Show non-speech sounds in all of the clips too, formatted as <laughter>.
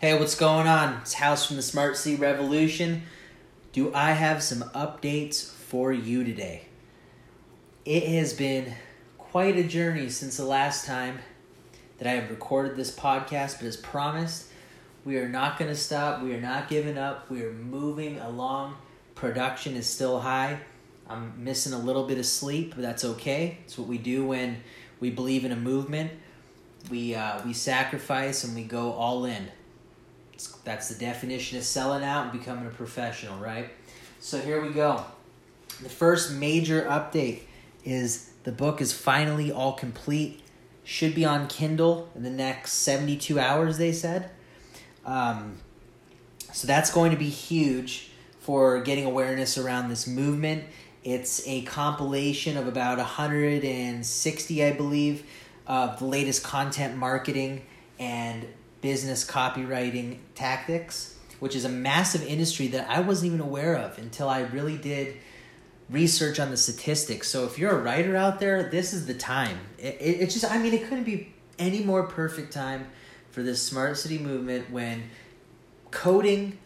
Hey, what's going on? It's House from the Smart City Revolution. Do I have some updates for you today? It has been quite a journey since the last time that I have recorded this podcast, but as promised, we are not going to stop. We are not giving up. We are moving along. Production is still high. I'm missing a little bit of sleep, but that's okay. It's what we do when we believe in a movement. We uh, we sacrifice and we go all in. That's the definition of selling out and becoming a professional, right? So here we go. The first major update is the book is finally all complete. Should be on Kindle in the next 72 hours, they said. Um, so that's going to be huge for getting awareness around this movement. It's a compilation of about 160, I believe, of the latest content marketing and business copywriting tactics, which is a massive industry that I wasn't even aware of until I really did research on the statistics. So if you're a writer out there, this is the time. It, it, it's just, I mean, it couldn't be any more perfect time for this smart city movement when coding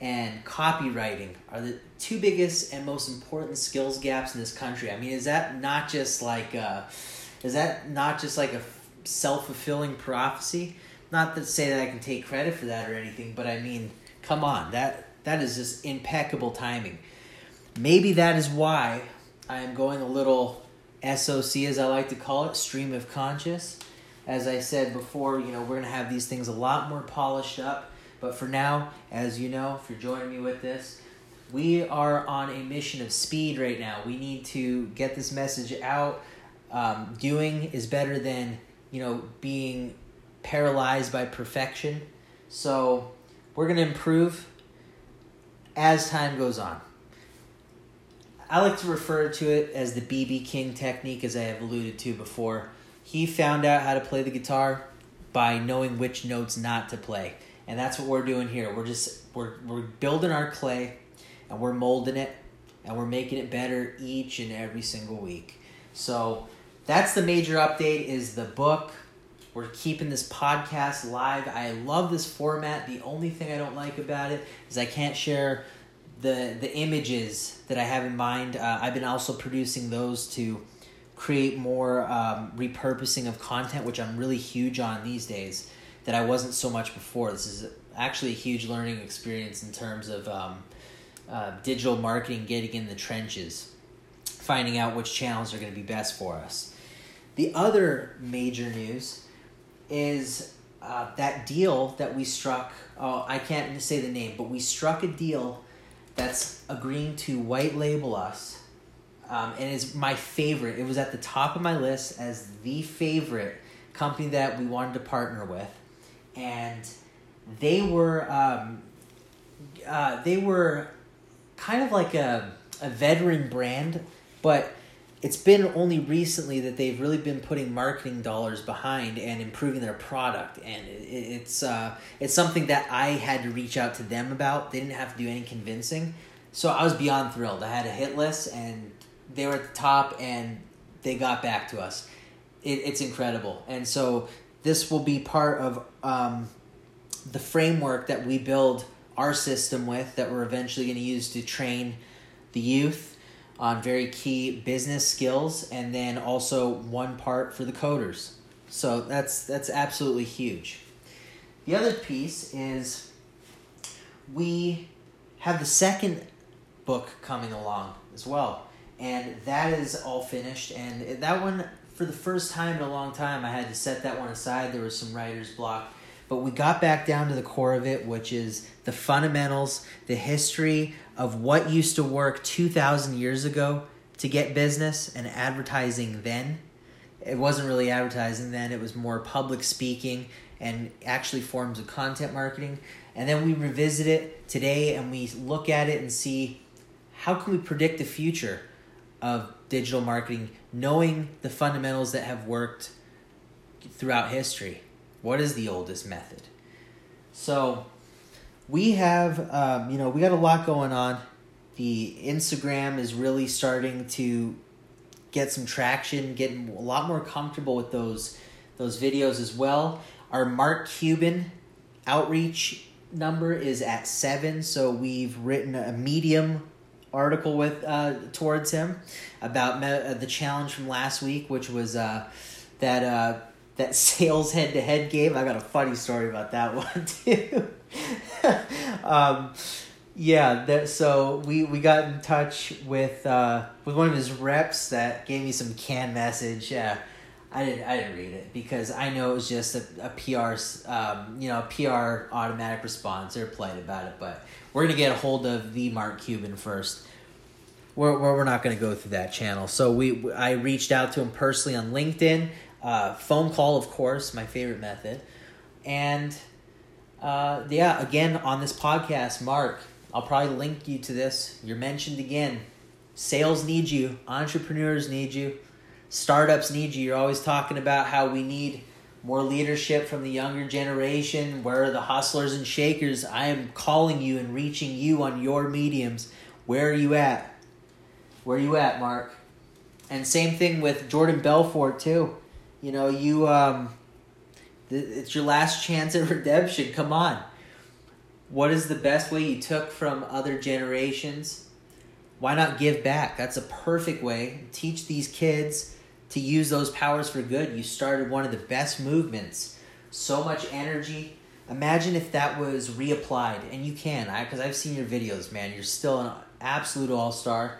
and copywriting are the two biggest and most important skills gaps in this country. I mean, is that not just like a, is that not just like a self fulfilling prophecy? Not to say that I can take credit for that or anything, but I mean, come on, that that is just impeccable timing. Maybe that is why I am going a little SOC as I like to call it, stream of conscious. As I said before, you know, we're to have these things a lot more polished up, but for now, as you know, if you're joining me with this, we are on a mission of speed right now. We need to get this message out. Um, doing is better than, you know, being paralyzed by perfection. So we're going to improve as time goes on. I like to refer to it as the BB King technique, as I have alluded to before. He found out how to play the guitar by knowing which notes not to play. And that's what we're doing here. We're just we're we're building our clay and we're molding it and we're making it better each and every single week. So that's the major update is the book we're keeping this podcast live. I love this format. The only thing I don't like about it is I can't share the the images that I have in mind. Uh, I've been also producing those to create more um, repurposing of content, which I'm really huge on these days. That I wasn't so much before. This is actually a huge learning experience in terms of um, uh, digital marketing, getting in the trenches, finding out which channels are going to be best for us. The other major news is uh, that deal that we struck. Oh, I can't say the name, but we struck a deal that's agreeing to white label us, um, and is my favorite. It was at the top of my list as the favorite company that we wanted to partner with, and they were um, uh, they were kind of like a a veteran brand, but it's been only recently that they've really been putting marketing dollars behind and improving their product and it, it's uh, it's something that I had to reach out to them about. They didn't have to do any convincing. So I was beyond thrilled. I had a hit list and they were at the top and they got back to us. It, it's incredible. And so this will be part of um, the framework that we build our system with that we're eventually going to use to train the youth on very key business skills and then also one part for the coders. So that's that's absolutely huge. The other piece is we have the second book coming along as well. And that is all finished and that one for the first time in a long time I had to set that one aside. There was some writer's block. But we got back down to the core of it, which is the fundamentals, the history of what used to work 2,000 years ago to get business and advertising then. It wasn't really advertising then, it was more public speaking and actually forms of content marketing. And then we revisit it today and we look at it and see how can we predict the future of digital marketing knowing the fundamentals that have worked throughout history. What is the oldest method? So, we have um, you know we got a lot going on the instagram is really starting to get some traction getting a lot more comfortable with those those videos as well our mark cuban outreach number is at seven, so we've written a medium article with uh, towards him about me- uh, the challenge from last week, which was uh, that uh, that sales head to head game. I got a funny story about that <laughs> one too. um, yeah, that so we we got in touch with uh, with one of his reps that gave me some canned message. Yeah. I didn't. I didn't read it because I know it was just a, a PR, um, you know, a PR automatic response. They're polite about it, but we're gonna get a hold of the Mark Cuban first. We're we're, we're not gonna go through that channel. So we I reached out to him personally on LinkedIn, uh, phone call, of course, my favorite method, and uh, yeah, again on this podcast, Mark, I'll probably link you to this. You're mentioned again. Sales need you. Entrepreneurs need you startups need you. You're always talking about how we need more leadership from the younger generation. Where are the hustlers and shakers? I am calling you and reaching you on your mediums. Where are you at? Where are you at, Mark? And same thing with Jordan Belfort too. You know, you um, it's your last chance at <laughs> redemption. Come on. What is the best way you took from other generations? Why not give back? That's a perfect way. Teach these kids to use those powers for good. You started one of the best movements. So much energy. Imagine if that was reapplied, and you can, I because I've seen your videos, man. You're still an absolute all star,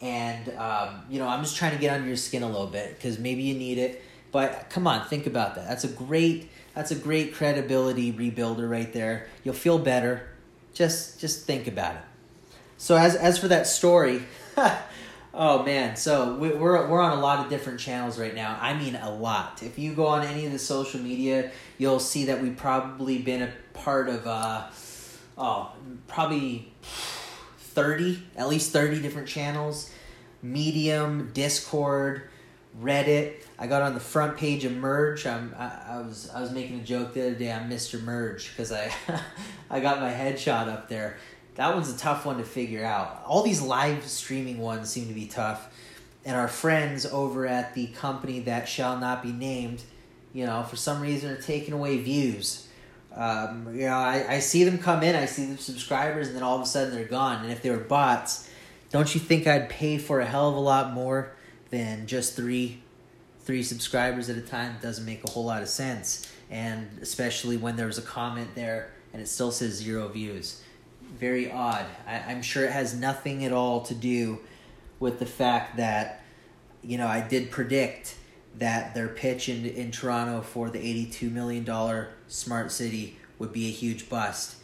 and um, you know I'm just trying to get under your skin a little bit because maybe you need it. But come on, think about that. That's a great, that's a great credibility rebuilder right there. You'll feel better. Just, just think about it. So as as for that story. <laughs> Oh man, so we're we're on a lot of different channels right now. I mean, a lot. If you go on any of the social media, you'll see that we've probably been a part of uh, oh, probably thirty, at least thirty different channels. Medium, Discord, Reddit. I got on the front page of Merge. I'm I, I was I was making a joke the other day. I'm Mr. Merge because I <laughs> I got my headshot up there that one's a tough one to figure out. All these live streaming ones seem to be tough. And our friends over at the company that shall not be named, you know, for some reason are taking away views. Um, you know, I, I see them come in, I see the subscribers, and then all of a sudden they're gone. And if they were bots, don't you think I'd pay for a hell of a lot more than just three three subscribers at a time? Doesn't make a whole lot of sense. And especially when there was a comment there and it still says zero views very odd. I, I'm sure it has nothing at all to do with the fact that, you know, I did predict that their pitch in, in Toronto for the $82 million smart city would be a huge bust.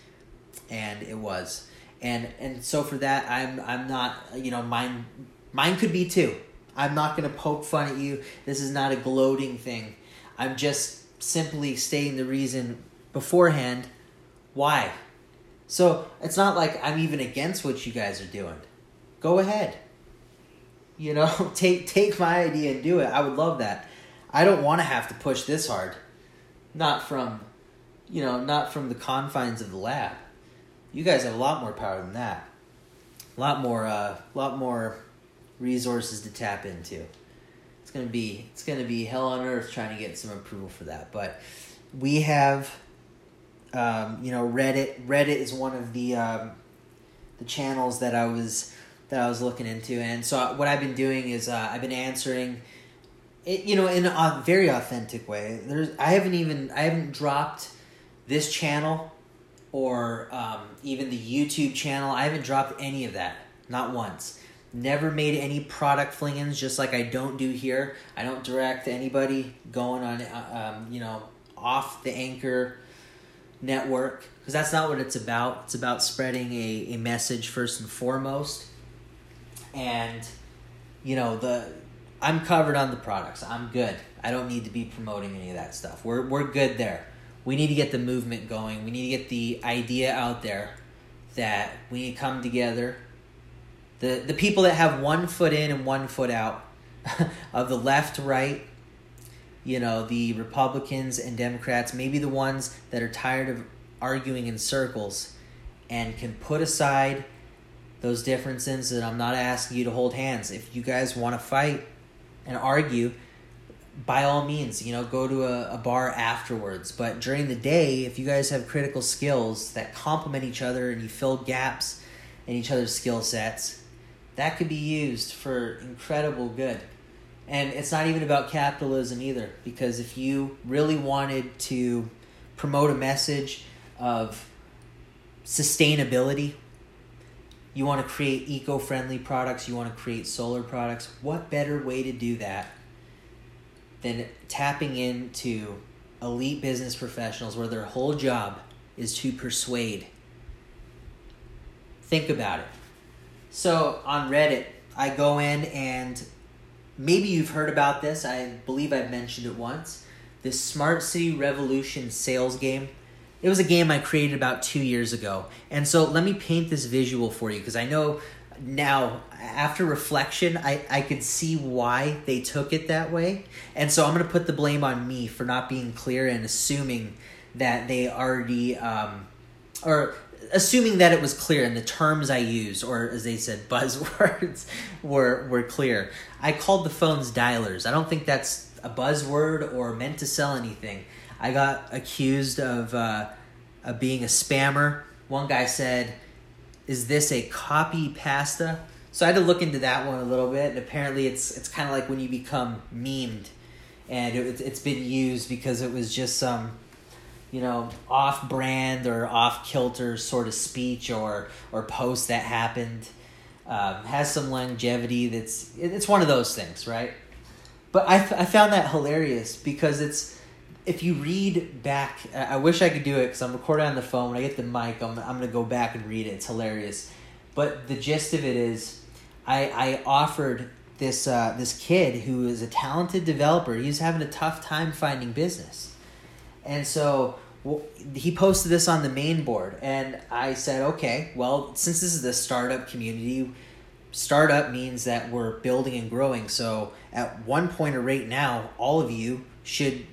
And it was. And and so for that I'm I'm not you know mine mine could be too. I'm not gonna poke fun at you. This is not a gloating thing. I'm just simply stating the reason beforehand why so it's not like I'm even against what you guys are doing. Go ahead. You know, <laughs> take take my idea and do it. I would love that. I don't want to have to push this hard. Not from you know, not from the confines of the lab. You guys have a lot more power than that. A lot more uh lot more resources to tap into. It's gonna be it's gonna be hell on earth trying to get some approval for that. But we have um, you know, Reddit. Reddit is one of the um, the channels that I was that I was looking into, and so what I've been doing is uh, I've been answering it, you know, in a very authentic way. There's I haven't even I haven't dropped this channel or um, even the YouTube channel. I haven't dropped any of that, not once. Never made any product flingings, just like I don't do here. I don't direct anybody going on, uh, um, you know, off the anchor network because that's not what it's about. It's about spreading a, a message first and foremost. And you know, the I'm covered on the products. I'm good. I don't need to be promoting any of that stuff. We're we're good there. We need to get the movement going. We need to get the idea out there that we need to come together. The the people that have one foot in and one foot out <laughs> of the left, right, you know, the Republicans and Democrats, maybe the ones that are tired of arguing in circles and can put aside those differences and I'm not asking you to hold hands. If you guys want to fight and argue, by all means, you know, go to a, a bar afterwards. But during the day, if you guys have critical skills that complement each other and you fill gaps in each other's skill sets, that could be used for incredible good. And it's not even about capitalism either, because if you really wanted to promote a message of sustainability, you want to create eco friendly products, you want to create solar products, what better way to do that than tapping into elite business professionals where their whole job is to persuade? Think about it. So on Reddit, I go in and maybe you've heard about this. I believe I've mentioned it once. This Smart City Revolution sales game. It was a game I created about two years ago. And so let me paint this visual for you because I know now, after reflection, I, I could see why they took it that way. And so I'm going to put the blame on me for not being clear and assuming that they already, um, or assuming that it was clear and the terms I used, or as they said, <laughs> buzzwords, were were clear. I called the phones dialers. I don't think that's a buzzword or meant to sell anything. I got accused of uh, of being a spammer. One guy said, "Is this a copy pasta?" So I had to look into that one a little bit, and apparently it's it's kind of like when you become memed, and it, it's been used because it was just some you know off brand or off kilter sort of speech or or post that happened um, has some longevity that's it's one of those things right? But I, I found that hilarious because it's if you read back i wish i could do it because i'm recording on the phone. When i get the mic i'm, I'm going to go back and read it. It's hilarious. But the gist of it is i i offered this uh, this kid who is a talented developer he's having a tough time finding business. And so he posted this on the main board, and I said, okay, well, since this is the startup community, startup means that we're building and growing. So at one point or right now, all of you should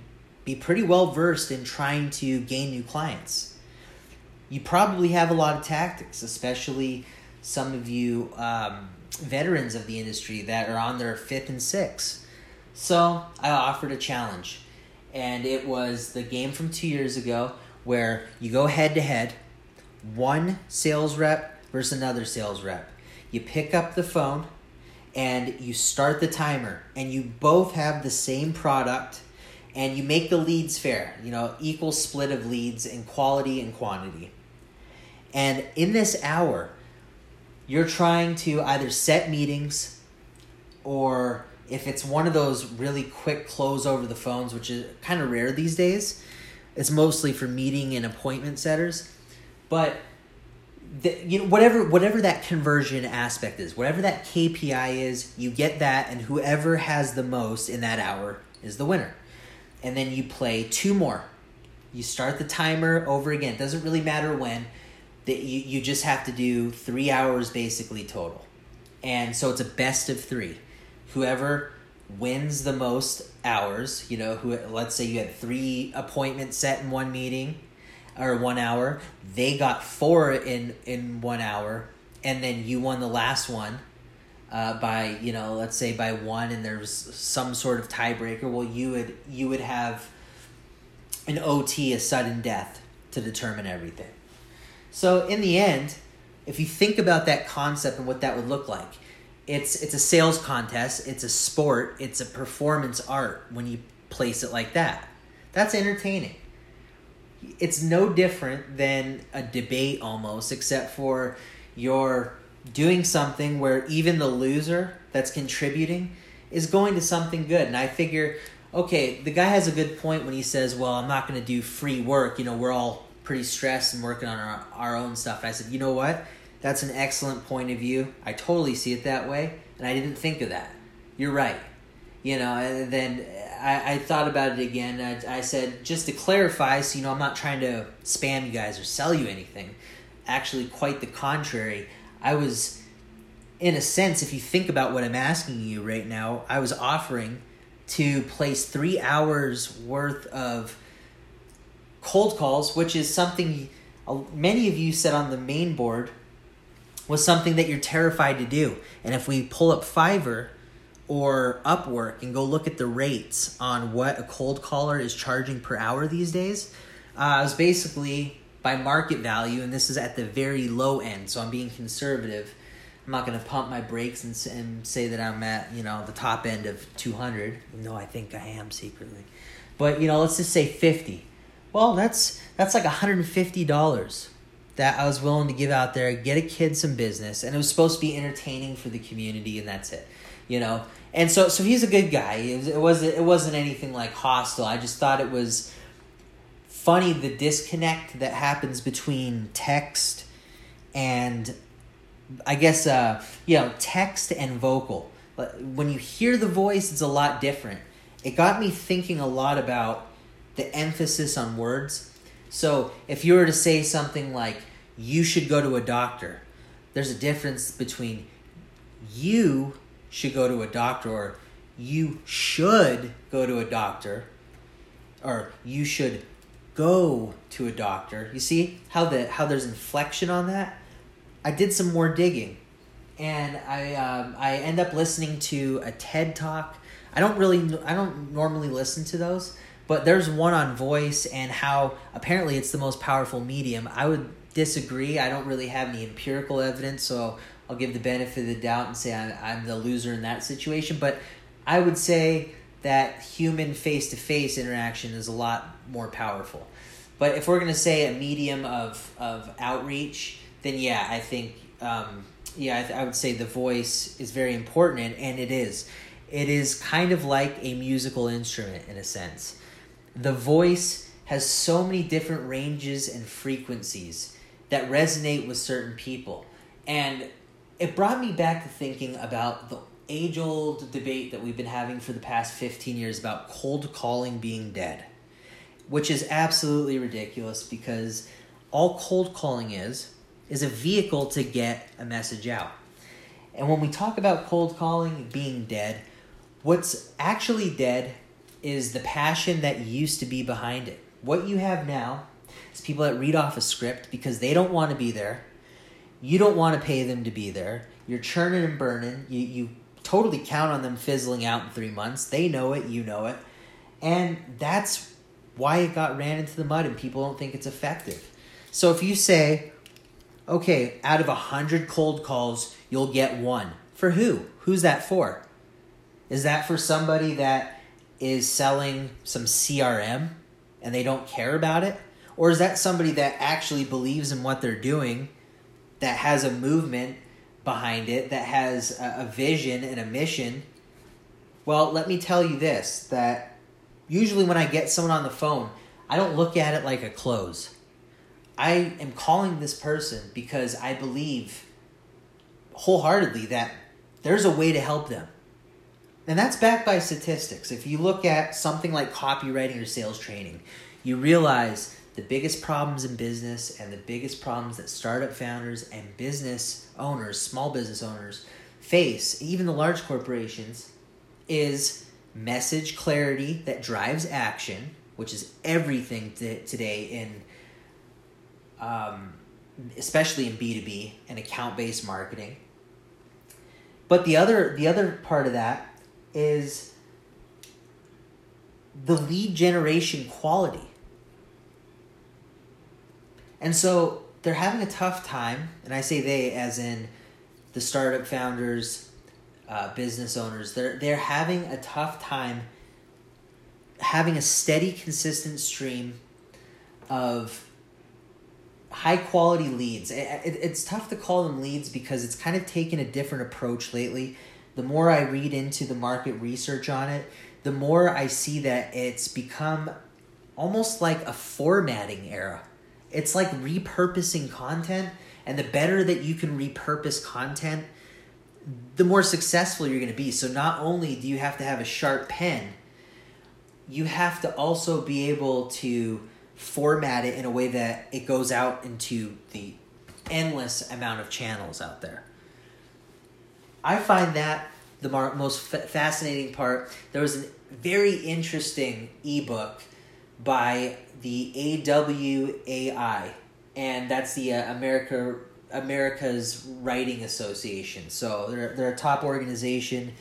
be pretty well versed in trying to gain new clients. You probably have a lot of tactics, especially some of you um, veterans of the industry that are on their fifth and sixth. So I offered a challenge and it was the game from two years ago where you go head to head, one sales rep versus another sales rep. You pick up the phone and you start the timer, and you both have the same product, and you make the leads fair, you know, equal split of leads in quality and quantity. And in this hour, you're trying to either set meetings or if it's one of those really quick close over the phones, which is kind of rare these days, it's mostly for meeting and appointment setters. But the, you know whatever whatever that conversion aspect is, whatever that KPI is, you get that, and whoever has the most in that hour is the winner. And then you play two more. You start the timer over again. It doesn't really matter when. That you, you just have to do three hours basically total. And so it's a best of three whoever wins the most hours, you know, who let's say you had three appointments set in one meeting or one hour, they got four in in one hour, and then you won the last one uh, by you know let's say by one, and there's some sort of tiebreaker. Well, you would you would have an OT, a sudden death, to determine everything. So in the end, if you think about that concept and what that would look like, it's it's a sales contest it's a sport it's a performance art when you place it like that. That's entertaining. It's no different than a debate almost except for you're doing something where even the loser that's contributing is going to something good. And i figure okay the guy has a good point when he says well i'm not going to do free work. You know we're all pretty stressed and working on our, our own stuff. And i said you know what that's an excellent point of view. I totally see it that way, and I didn't think of that. You're right. You know, and then I, I thought about it again. I, I said, just to clarify, so you know, I'm not trying to spam you guys or sell you anything. Actually, quite the contrary. I was, in a sense, if you think about what I'm asking you right now, I was offering to place three hours worth of cold calls, which is something many of you said on the main board was something that you're terrified to do. And if we pull up Fiverr, or Upwork and go look at the rates on what a cold caller is charging per hour these days, uh, was basically by market value, and this is at the very low end, so I'm being conservative. I'm not going to pump my brakes and, and say that I'm at, you know, the top end of 200, No, I think I am secretly. But, you know, let's just say 50. Well, that's that's like $150 that I was willing to give out there, get a kid some business, and it was supposed to be entertaining for the community, and that's it, you know. And so, so he's a good guy. It, was, it wasn't it wasn't anything like hostile. I just thought it was funny the disconnect that happens between text and I guess uh, you know text and vocal. But when you hear the voice, it's a lot different. It got me thinking a lot about the emphasis on words so if you were to say something like, you should go to a doctor, there's a difference between you should go to a doctor or you should go to a doctor or you should go to a doctor. You see how the how there's inflection on that? I did some more digging and I um, I end up listening to a TED talk. I don't really I don't normally listen to those, but there's one on voice and how apparently it's the most powerful medium. I would disagree. I don't really have any empirical evidence, so I'll give the benefit of the doubt and say I'm, I'm the loser in that situation. But I would say that human face to face interaction is a lot more powerful. But if we're going to say a medium of, of outreach, then yeah, I think, um, yeah, I, th- I would say the voice is very important, and, and it is. It is kind of like a musical instrument in a sense the voice has so many different ranges and frequencies that resonate with certain people. And it brought me back to thinking about the age old debate that we've been having for the past 15 years about cold calling being dead, which is absolutely ridiculous because all cold calling is is a vehicle to get a message out. And when we talk about cold calling being dead, what's actually dead is the passion that used to be behind it. What you have now is people that read off a script because they don't want to be there. You don't want to pay them to be there. You're churning and burning. You, you totally count on them fizzling out in three months. They know it, you know it. And that's why it got ran into the mud and people don't think it's effective. So if you say, okay, out of a hundred cold calls, you'll get one. For who? Who's that for? Is that for somebody that is selling some CRM and they don't care about it? Or is that somebody that actually believes in what they're doing, that has a movement behind it, that has a, a vision and a mission? Well, let me tell you this that usually when I get someone on the phone, I don't look at it like a close. I am calling this person because I believe wholeheartedly that there's a way to help them. And that's backed by statistics. If you look at something like copywriting or sales training, you realize the biggest problems in business and the biggest problems that startup founders and business owners, small business owners, face, even the large corporations, is message clarity that drives action, which is everything t- today in, um, especially in B two B and account based marketing. But the other the other part of that is the lead generation quality. And so they're having a tough time, and I say they as in the startup founders, uh, business owners, they're, they're having a tough time having a steady, consistent stream of high quality leads. It, it, it's tough to call them leads because it's kind of taken a different approach lately the more I read into the market research on it, the more I see that it's become almost like a formatting era. It's like repurposing content, and the better that you can repurpose content, the more successful you're going to be. So, not only do you have to have a sharp pen, you have to also be able to format it in a way that it goes out into the endless amount of channels out there. I find that the mar- most fascinating part. There was a very interesting ebook by the AWAI, and that's the uh, America America's Writing Association. So they're they're a top organization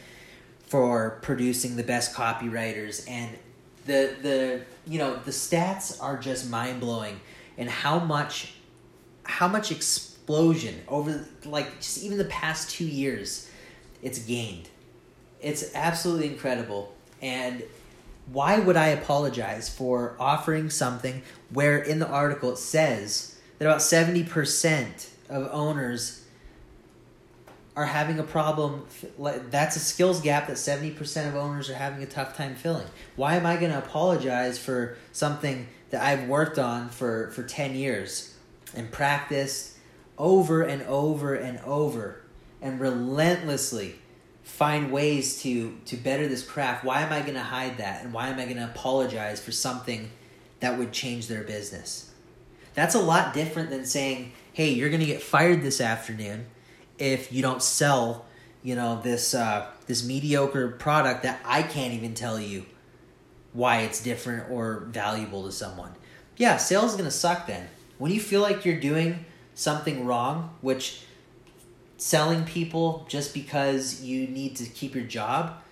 for producing the best copywriters and the the you know the stats are just mind blowing and how much how much explosion over like just even the past two years it's gained. It's absolutely incredible. And why would i apologize for offering something where in the article it says that about 70% of owners are having a problem that's a skills gap that 70% of owners are having a tough time filling. Why am i going to apologize for something that i've worked on for, for 10 years and practiced over and over and over and relentlessly find ways to to better this craft why am i going to hide that and why am i going to apologize for something that would change their business that's a lot different than saying hey you're going to get fired this afternoon if you don't sell, you know, this uh, this mediocre product that I can't even tell you why it's different or valuable to someone. Yeah, sales is gonna suck then. When you feel like you're doing something wrong, which selling people just because you need to keep your job,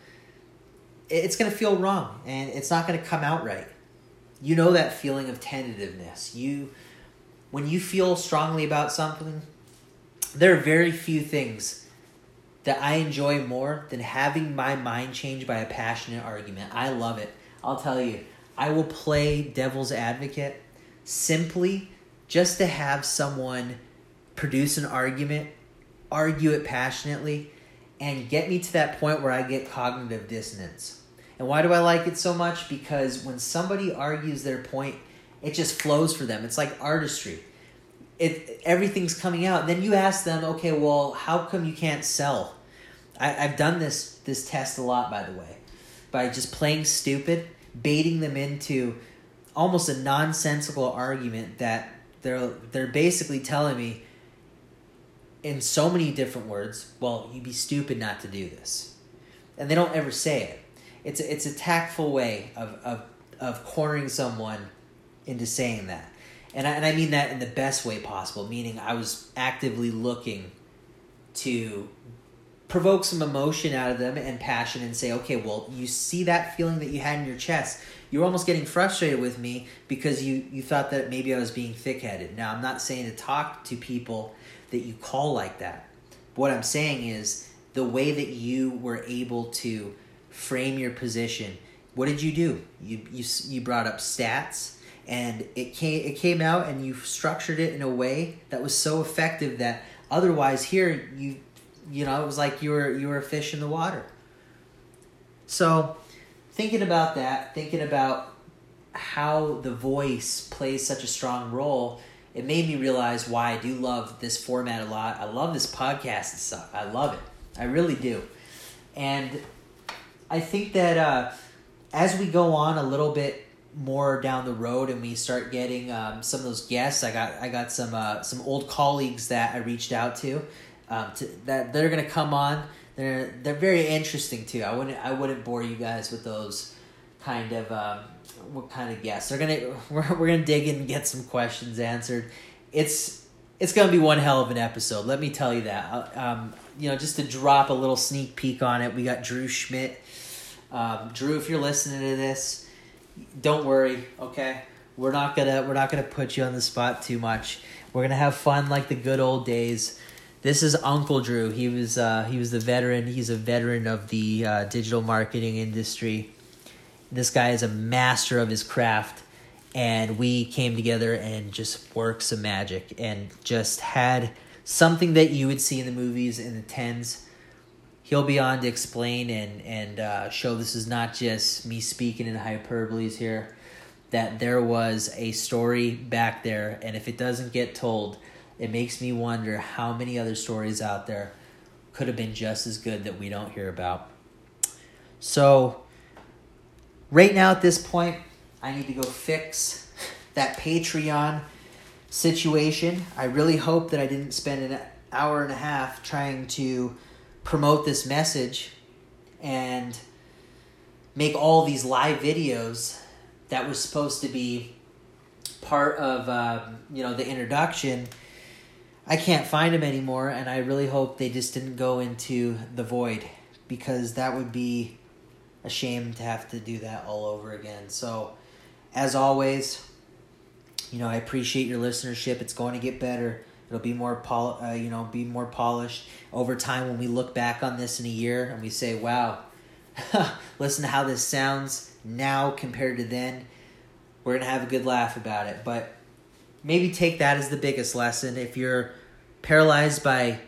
it's gonna feel wrong and it's not gonna come out right. You know that feeling of tentativeness. You when you feel strongly about something, there are very few things that I enjoy more than having my mind changed by a passionate argument. I love it. I'll tell you, I will play devil's advocate simply just to have someone produce an argument, argue it passionately, and get me to that point where I get cognitive dissonance. And why do I like it so much? Because when somebody argues their point, it just flows for them. It's like artistry it everything's coming out. Then you ask them, okay, well, how come you can't sell? I, I've done this this test a lot, by the way, by just playing stupid, baiting them into almost a nonsensical argument that they're they're basically telling me in so many different words, well, you'd be stupid not to do this. And they don't ever say it. It's a, it's a tactful way of, of, of cornering someone into saying that and I, and I mean that in the best way possible, meaning I was actively looking to provoke some emotion out of them and passion and say, okay, well, you see that feeling that you had in your chest. You're almost getting frustrated with me because you, you thought that maybe I was being thick headed. Now, I'm not saying to talk to people that you call like that. What I'm saying is the way that you were able to frame your position. What did you do? You, you, you brought up stats and it came it came out and you structured it in a way that was so effective that otherwise here you you know it was like you were you were a fish in the water so thinking about that thinking about how the voice plays such a strong role it made me realize why i do love this format a lot. I love this podcast stuff. I love it. I really do. And i think that uh, as we go on a little bit more down the road and we start getting um, some of those guests i got i got some uh, some old colleagues that i reached out to, um, to that they're gonna come on. They're they're very interesting too. I wouldn't i wouldn't bore you guys with those kind of um, what kind of guests they're gonna <laughs> we're, we're gonna dig in and get some questions answered it's it's gonna be one hell of an episode let me tell you that uh, um, you know just to drop a little sneak peek on it we got drew schmidt um, drew if you're listening to this don't worry, okay? We're not gonna we're not gonna put you on the spot too much. We're gonna have fun like the good old days. This is Uncle Drew. He was uh, he was the veteran. He's a veteran of the uh, digital marketing industry. This guy is a master of his craft, and we came together and just worked some magic and just had something that you would see in the movies in the tens he'll be on to explain and and uh, show this is not just me speaking in hyperboles here. That there was a story back there, and if it doesn't get told, it makes me wonder how many other stories out there could have been just as good that we don't hear about. So, right now at this point, I need to go fix that Patreon situation. I really hope that I didn't spend an hour and a half trying to promote this message and make all these live videos that was supposed to be part of um, you know the introduction i can't find them anymore and i really hope they just didn't go into the void because that would be a shame to have to do that all over again. So, as always, you know, I appreciate your listenership. It's going to get better. It'll be more pol- uh, you know, be more polished over time when we look back on this in a year and we say, "Wow, <laughs> listen to how this sounds now compared to then." We're going to have a good laugh about it, but maybe take that as the biggest lesson if you're paralyzed by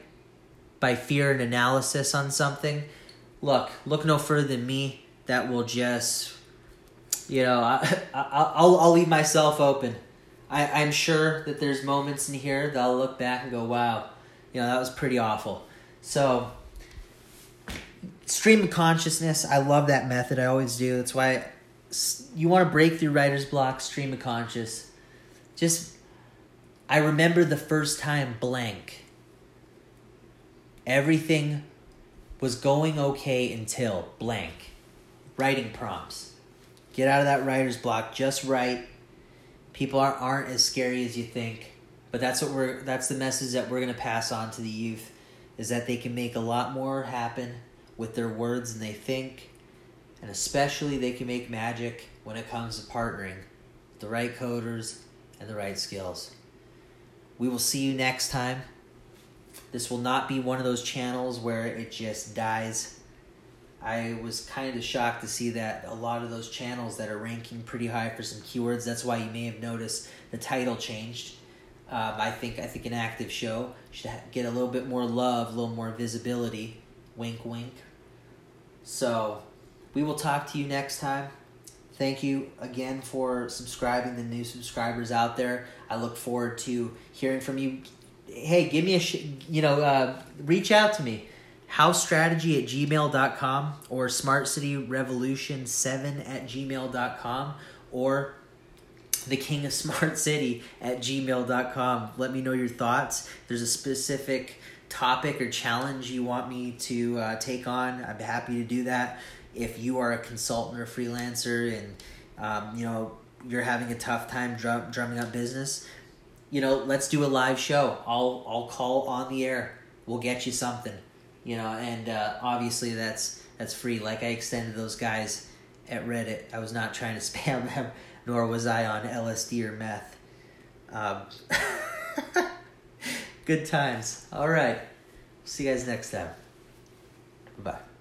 by fear and analysis on something. Look, look no further than me. That will just, you know, I, <laughs> I, I'll I'll leave myself open. I, I'm sure that there's moments in here that I'll look back and go, wow, you know, that was pretty awful. So, stream of consciousness, I love that method. I always do. That's why you want to break through writer's block, stream of conscious. Just, I remember the first time blank. Everything was going okay until blank. Writing prompts. Get out of that writer's block. Just write people aren't, aren't as scary as you think but that's what we're that's the message that we're to pass on to the youth is that they can make a lot more happen with their words than they think and especially they can make magic when it comes to partnering the right coders and the right skills we will see you next time this will not be one of those channels where it just dies I was kind of shocked to see that a lot of those channels that are ranking pretty high for some keywords. That's why you may have noticed the title changed. Um, I think I think an active show should get a little bit more love, a little more visibility. Wink, wink. So, we will talk to you next time. Thank you again for subscribing, the new subscribers out there. I look forward to hearing from you. Hey, give me a sh- you know, uh, reach out to me housestrategy at gmail.com or smartcityrevolution7 at gmail.com or the king of <laughs> smart city at gmail.com let me know your thoughts. There's a specific topic or challenge you want me to uh, take on. I'm happy to do that. If you are a consultant or freelancer and um, you know you're having a tough time drum- drumming up business you know let's do a live show. I'll i'll call on the air. We'll get you something you know, and uh, obviously that's that's free. Like I extended those guys at Reddit. I was not trying to <laughs> spam them, nor was I on LSD or meth. Um, <laughs> good times. All right. See you guys next time. Bye.